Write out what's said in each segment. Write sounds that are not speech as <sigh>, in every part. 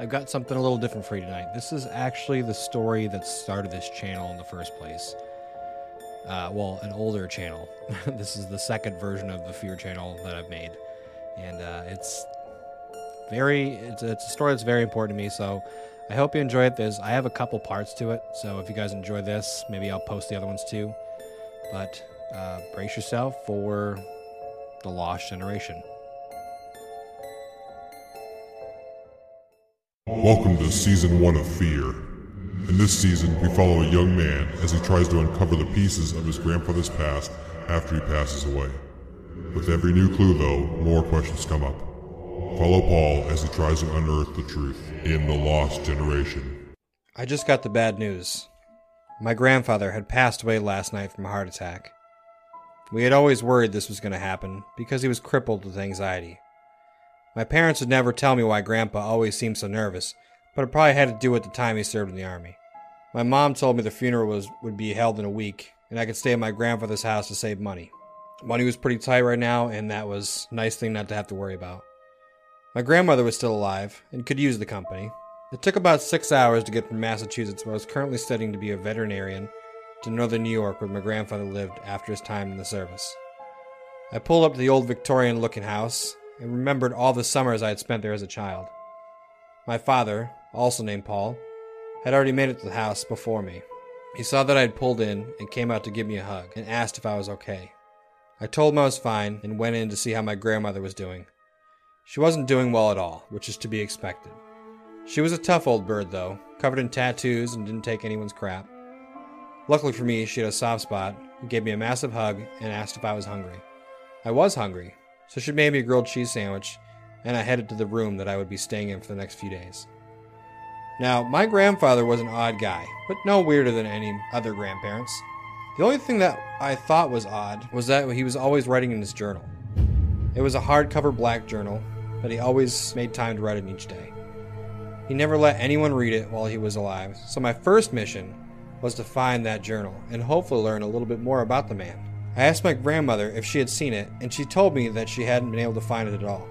I've got something a little different for you tonight. This is actually the story that started this channel in the first place. Uh, well, an older channel. <laughs> this is the second version of the Fear channel that I've made, and uh, it's very it's, it's a story that's very important to me. So I hope you enjoy it. There's I have a couple parts to it, so if you guys enjoy this, maybe I'll post the other ones too. But uh, brace yourself for the lost generation. Welcome to season one of Fear. In this season, we follow a young man as he tries to uncover the pieces of his grandfather's past after he passes away. With every new clue, though, more questions come up. Follow Paul as he tries to unearth the truth in The Lost Generation. I just got the bad news. My grandfather had passed away last night from a heart attack. We had always worried this was going to happen because he was crippled with anxiety. My parents would never tell me why Grandpa always seemed so nervous, but it probably had to do with the time he served in the army. My mom told me the funeral was would be held in a week, and I could stay at my grandfather's house to save money. Money was pretty tight right now, and that was a nice thing not to have to worry about. My grandmother was still alive and could use the company. It took about six hours to get from Massachusetts, where I was currently studying to be a veterinarian, to northern New York, where my grandfather lived after his time in the service. I pulled up to the old Victorian looking house and remembered all the summers I had spent there as a child. My father, also named Paul, had already made it to the house before me. He saw that I had pulled in and came out to give me a hug and asked if I was okay. I told him I was fine and went in to see how my grandmother was doing. She wasn't doing well at all, which is to be expected. She was a tough old bird, though, covered in tattoos and didn't take anyone's crap. Luckily for me, she had a soft spot, gave me a massive hug, and asked if I was hungry. I was hungry, so she made me a grilled cheese sandwich, and I headed to the room that I would be staying in for the next few days. Now, my grandfather was an odd guy, but no weirder than any other grandparents. The only thing that I thought was odd was that he was always writing in his journal. It was a hardcover black journal, but he always made time to write it each day. He never let anyone read it while he was alive, so my first mission was to find that journal and hopefully learn a little bit more about the man. I asked my grandmother if she had seen it, and she told me that she hadn't been able to find it at all.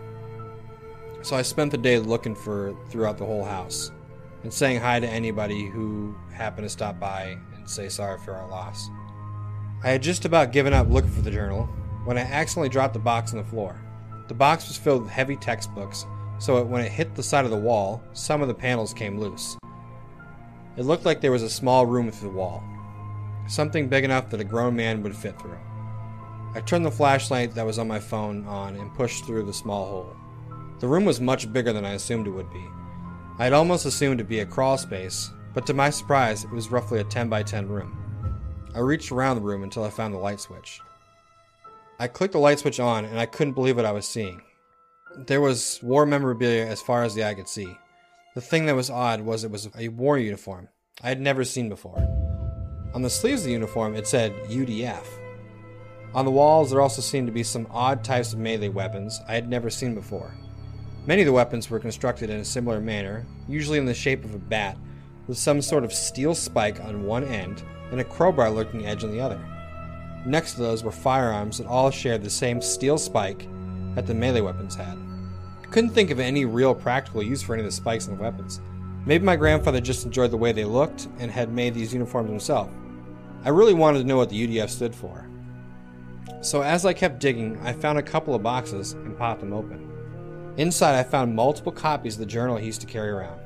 So I spent the day looking for it throughout the whole house and saying hi to anybody who happened to stop by and say sorry for our loss. I had just about given up looking for the journal when I accidentally dropped the box on the floor. The box was filled with heavy textbooks, so it, when it hit the side of the wall, some of the panels came loose. It looked like there was a small room through the wall, something big enough that a grown man would fit through. I turned the flashlight that was on my phone on and pushed through the small hole. The room was much bigger than I assumed it would be. I had almost assumed it'd be a crawl space, but to my surprise, it was roughly a 10 by 10 room. I reached around the room until I found the light switch. I clicked the light switch on and I couldn't believe what I was seeing. There was war memorabilia as far as the eye could see. The thing that was odd was it was a war uniform I had never seen before. On the sleeves of the uniform, it said UDF, on the walls, there also seemed to be some odd types of melee weapons I had never seen before. Many of the weapons were constructed in a similar manner, usually in the shape of a bat, with some sort of steel spike on one end and a crowbar looking edge on the other. Next to those were firearms that all shared the same steel spike that the melee weapons had. I couldn't think of any real practical use for any of the spikes in the weapons. Maybe my grandfather just enjoyed the way they looked and had made these uniforms himself. I really wanted to know what the UDF stood for. So as I kept digging, I found a couple of boxes and popped them open. Inside, I found multiple copies of the journal he used to carry around.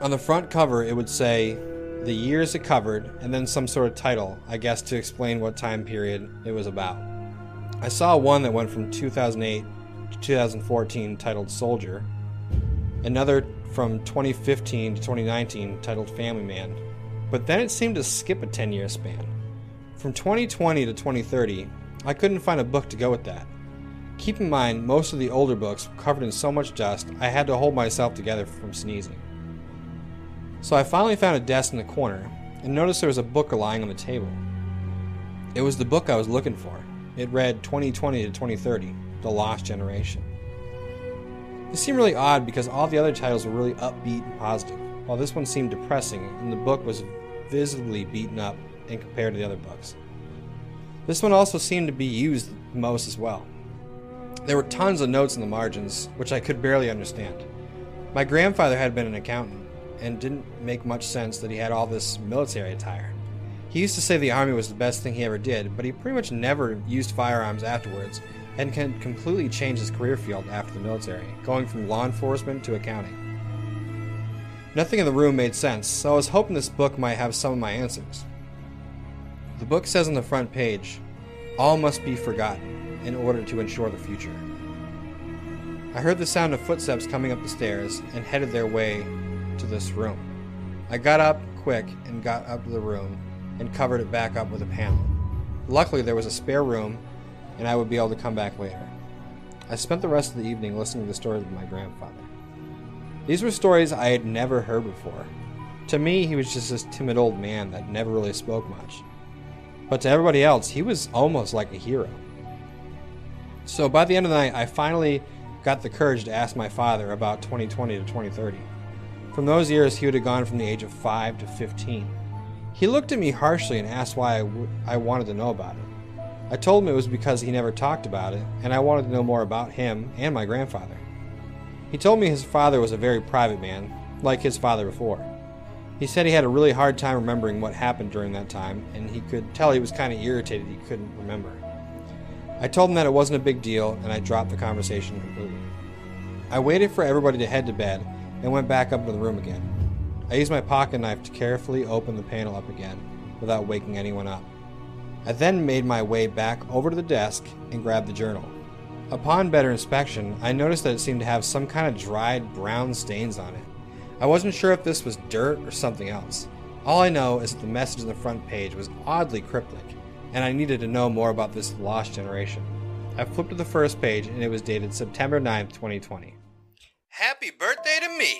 On the front cover, it would say the years it covered, and then some sort of title, I guess to explain what time period it was about. I saw one that went from 2008 to 2014 titled Soldier, another from 2015 to 2019 titled Family Man, but then it seemed to skip a 10 year span. From 2020 to 2030, I couldn't find a book to go with that. Keep in mind, most of the older books were covered in so much dust I had to hold myself together from sneezing. So I finally found a desk in the corner and noticed there was a book lying on the table. It was the book I was looking for. It read 2020 to 2030 The Lost Generation. This seemed really odd because all the other titles were really upbeat and positive, while this one seemed depressing and the book was visibly beaten up in compared to the other books. This one also seemed to be used most as well. There were tons of notes in the margins, which I could barely understand. My grandfather had been an accountant, and didn't make much sense that he had all this military attire. He used to say the army was the best thing he ever did, but he pretty much never used firearms afterwards, and can completely change his career field after the military, going from law enforcement to accounting. Nothing in the room made sense, so I was hoping this book might have some of my answers. The book says on the front page, All must be forgotten in order to ensure the future. I heard the sound of footsteps coming up the stairs and headed their way to this room. I got up quick and got up to the room and covered it back up with a panel. Luckily, there was a spare room and I would be able to come back later. I spent the rest of the evening listening to the stories of my grandfather. These were stories I had never heard before. To me, he was just this timid old man that never really spoke much. But to everybody else, he was almost like a hero. So by the end of the night, I finally got the courage to ask my father about 2020 to 2030. From those years, he would have gone from the age of 5 to 15. He looked at me harshly and asked why I, w- I wanted to know about it. I told him it was because he never talked about it, and I wanted to know more about him and my grandfather. He told me his father was a very private man, like his father before. He said he had a really hard time remembering what happened during that time, and he could tell he was kind of irritated he couldn't remember. I told him that it wasn't a big deal, and I dropped the conversation completely. I waited for everybody to head to bed and went back up to the room again. I used my pocket knife to carefully open the panel up again without waking anyone up. I then made my way back over to the desk and grabbed the journal. Upon better inspection, I noticed that it seemed to have some kind of dried brown stains on it. I wasn't sure if this was dirt or something else. All I know is that the message on the front page was oddly cryptic, and I needed to know more about this lost generation. I flipped to the first page and it was dated September 9th, 2020. Happy birthday to me!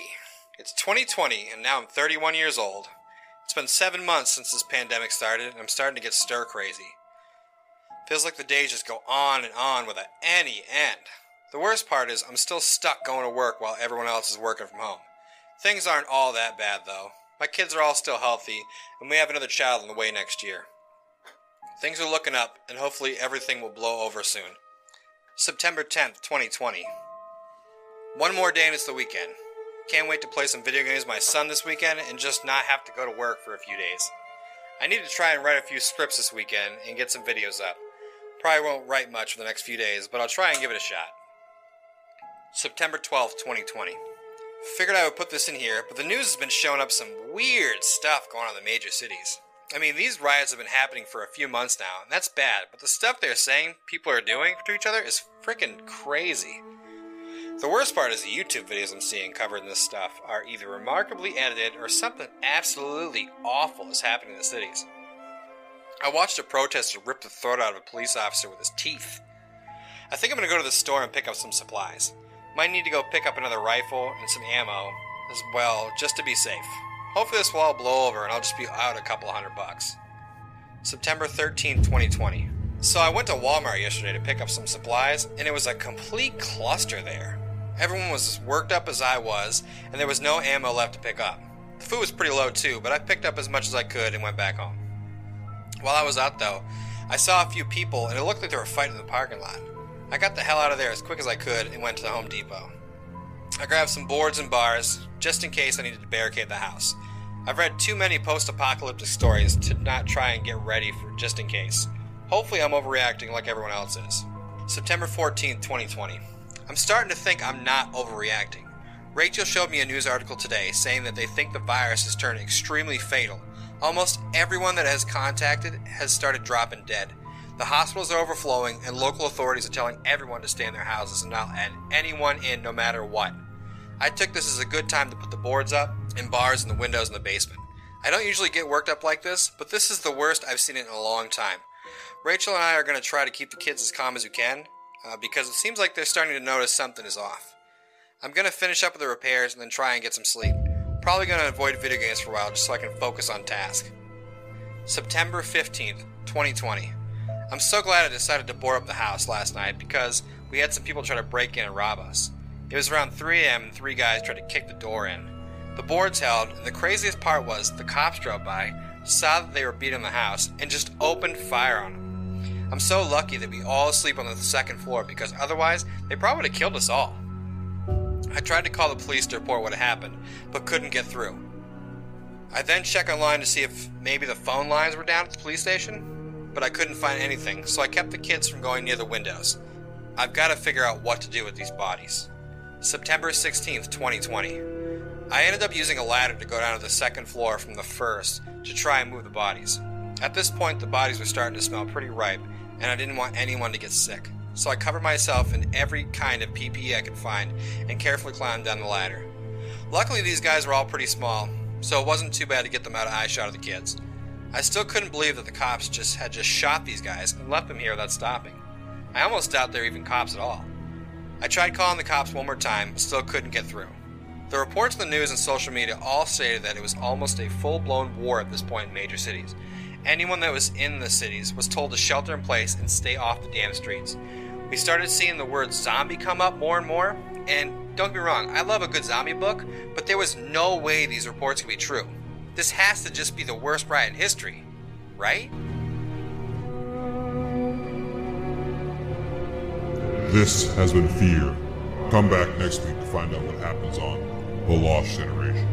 It's 2020 and now I'm 31 years old. It's been seven months since this pandemic started and I'm starting to get stir crazy. Feels like the days just go on and on without any end. The worst part is I'm still stuck going to work while everyone else is working from home. Things aren't all that bad though. My kids are all still healthy and we have another child on the way next year. Things are looking up and hopefully everything will blow over soon. September 10th, 2020. One more day and it's the weekend. Can't wait to play some video games with my son this weekend and just not have to go to work for a few days. I need to try and write a few scripts this weekend and get some videos up. Probably won't write much for the next few days, but I'll try and give it a shot. September 12th, 2020. Figured I would put this in here, but the news has been showing up some weird stuff going on in the major cities. I mean, these riots have been happening for a few months now, and that's bad, but the stuff they're saying people are doing to each other is freaking crazy. The worst part is the YouTube videos I'm seeing covering this stuff are either remarkably edited or something absolutely awful is happening in the cities. I watched a protester rip the throat out of a police officer with his teeth. I think I'm gonna go to the store and pick up some supplies. Might need to go pick up another rifle and some ammo as well, just to be safe. Hopefully, this will all blow over and I'll just be out a couple hundred bucks. September 13, 2020. So I went to Walmart yesterday to pick up some supplies, and it was a complete cluster there. Everyone was as worked up as I was, and there was no ammo left to pick up. The food was pretty low too, but I picked up as much as I could and went back home. While I was out though, I saw a few people, and it looked like they were fighting in the parking lot. I got the hell out of there as quick as I could and went to the Home Depot. I grabbed some boards and bars, just in case I needed to barricade the house. I've read too many post apocalyptic stories to not try and get ready for just in case. Hopefully, I'm overreacting like everyone else is. September 14th, 2020. I'm starting to think I'm not overreacting. Rachel showed me a news article today saying that they think the virus has turned extremely fatal. Almost everyone that has contacted has started dropping dead. The hospitals are overflowing, and local authorities are telling everyone to stay in their houses and not let anyone in no matter what. I took this as a good time to put the boards up and bars in the windows in the basement. I don't usually get worked up like this, but this is the worst I've seen it in a long time. Rachel and I are going to try to keep the kids as calm as we can uh, because it seems like they're starting to notice something is off. I'm going to finish up with the repairs and then try and get some sleep. Probably gonna avoid video games for a while just so I can focus on task. September 15th, 2020. I'm so glad I decided to board up the house last night because we had some people try to break in and rob us. It was around 3 a.m. and three guys tried to kick the door in. The boards held, and the craziest part was the cops drove by, saw that they were beating the house, and just opened fire on them. I'm so lucky that we all sleep on the second floor because otherwise they probably would have killed us all. I tried to call the police to report what had happened, but couldn't get through. I then checked online to see if maybe the phone lines were down at the police station, but I couldn't find anything, so I kept the kids from going near the windows. I've got to figure out what to do with these bodies. September 16th, 2020. I ended up using a ladder to go down to the second floor from the first to try and move the bodies. At this point, the bodies were starting to smell pretty ripe, and I didn't want anyone to get sick. So I covered myself in every kind of PPE I could find and carefully climbed down the ladder. Luckily, these guys were all pretty small, so it wasn't too bad to get them out of eyeshot of the kids. I still couldn't believe that the cops just had just shot these guys and left them here without stopping. I almost doubt they're even cops at all. I tried calling the cops one more time, but still couldn't get through. The reports in the news and social media all stated that it was almost a full blown war at this point in major cities. Anyone that was in the cities was told to shelter in place and stay off the damn streets. We started seeing the word zombie come up more and more, and don't get me wrong, I love a good zombie book, but there was no way these reports could be true. This has to just be the worst riot in history, right? This has been Fear. Come back next week to find out what happens on The Lost Generation.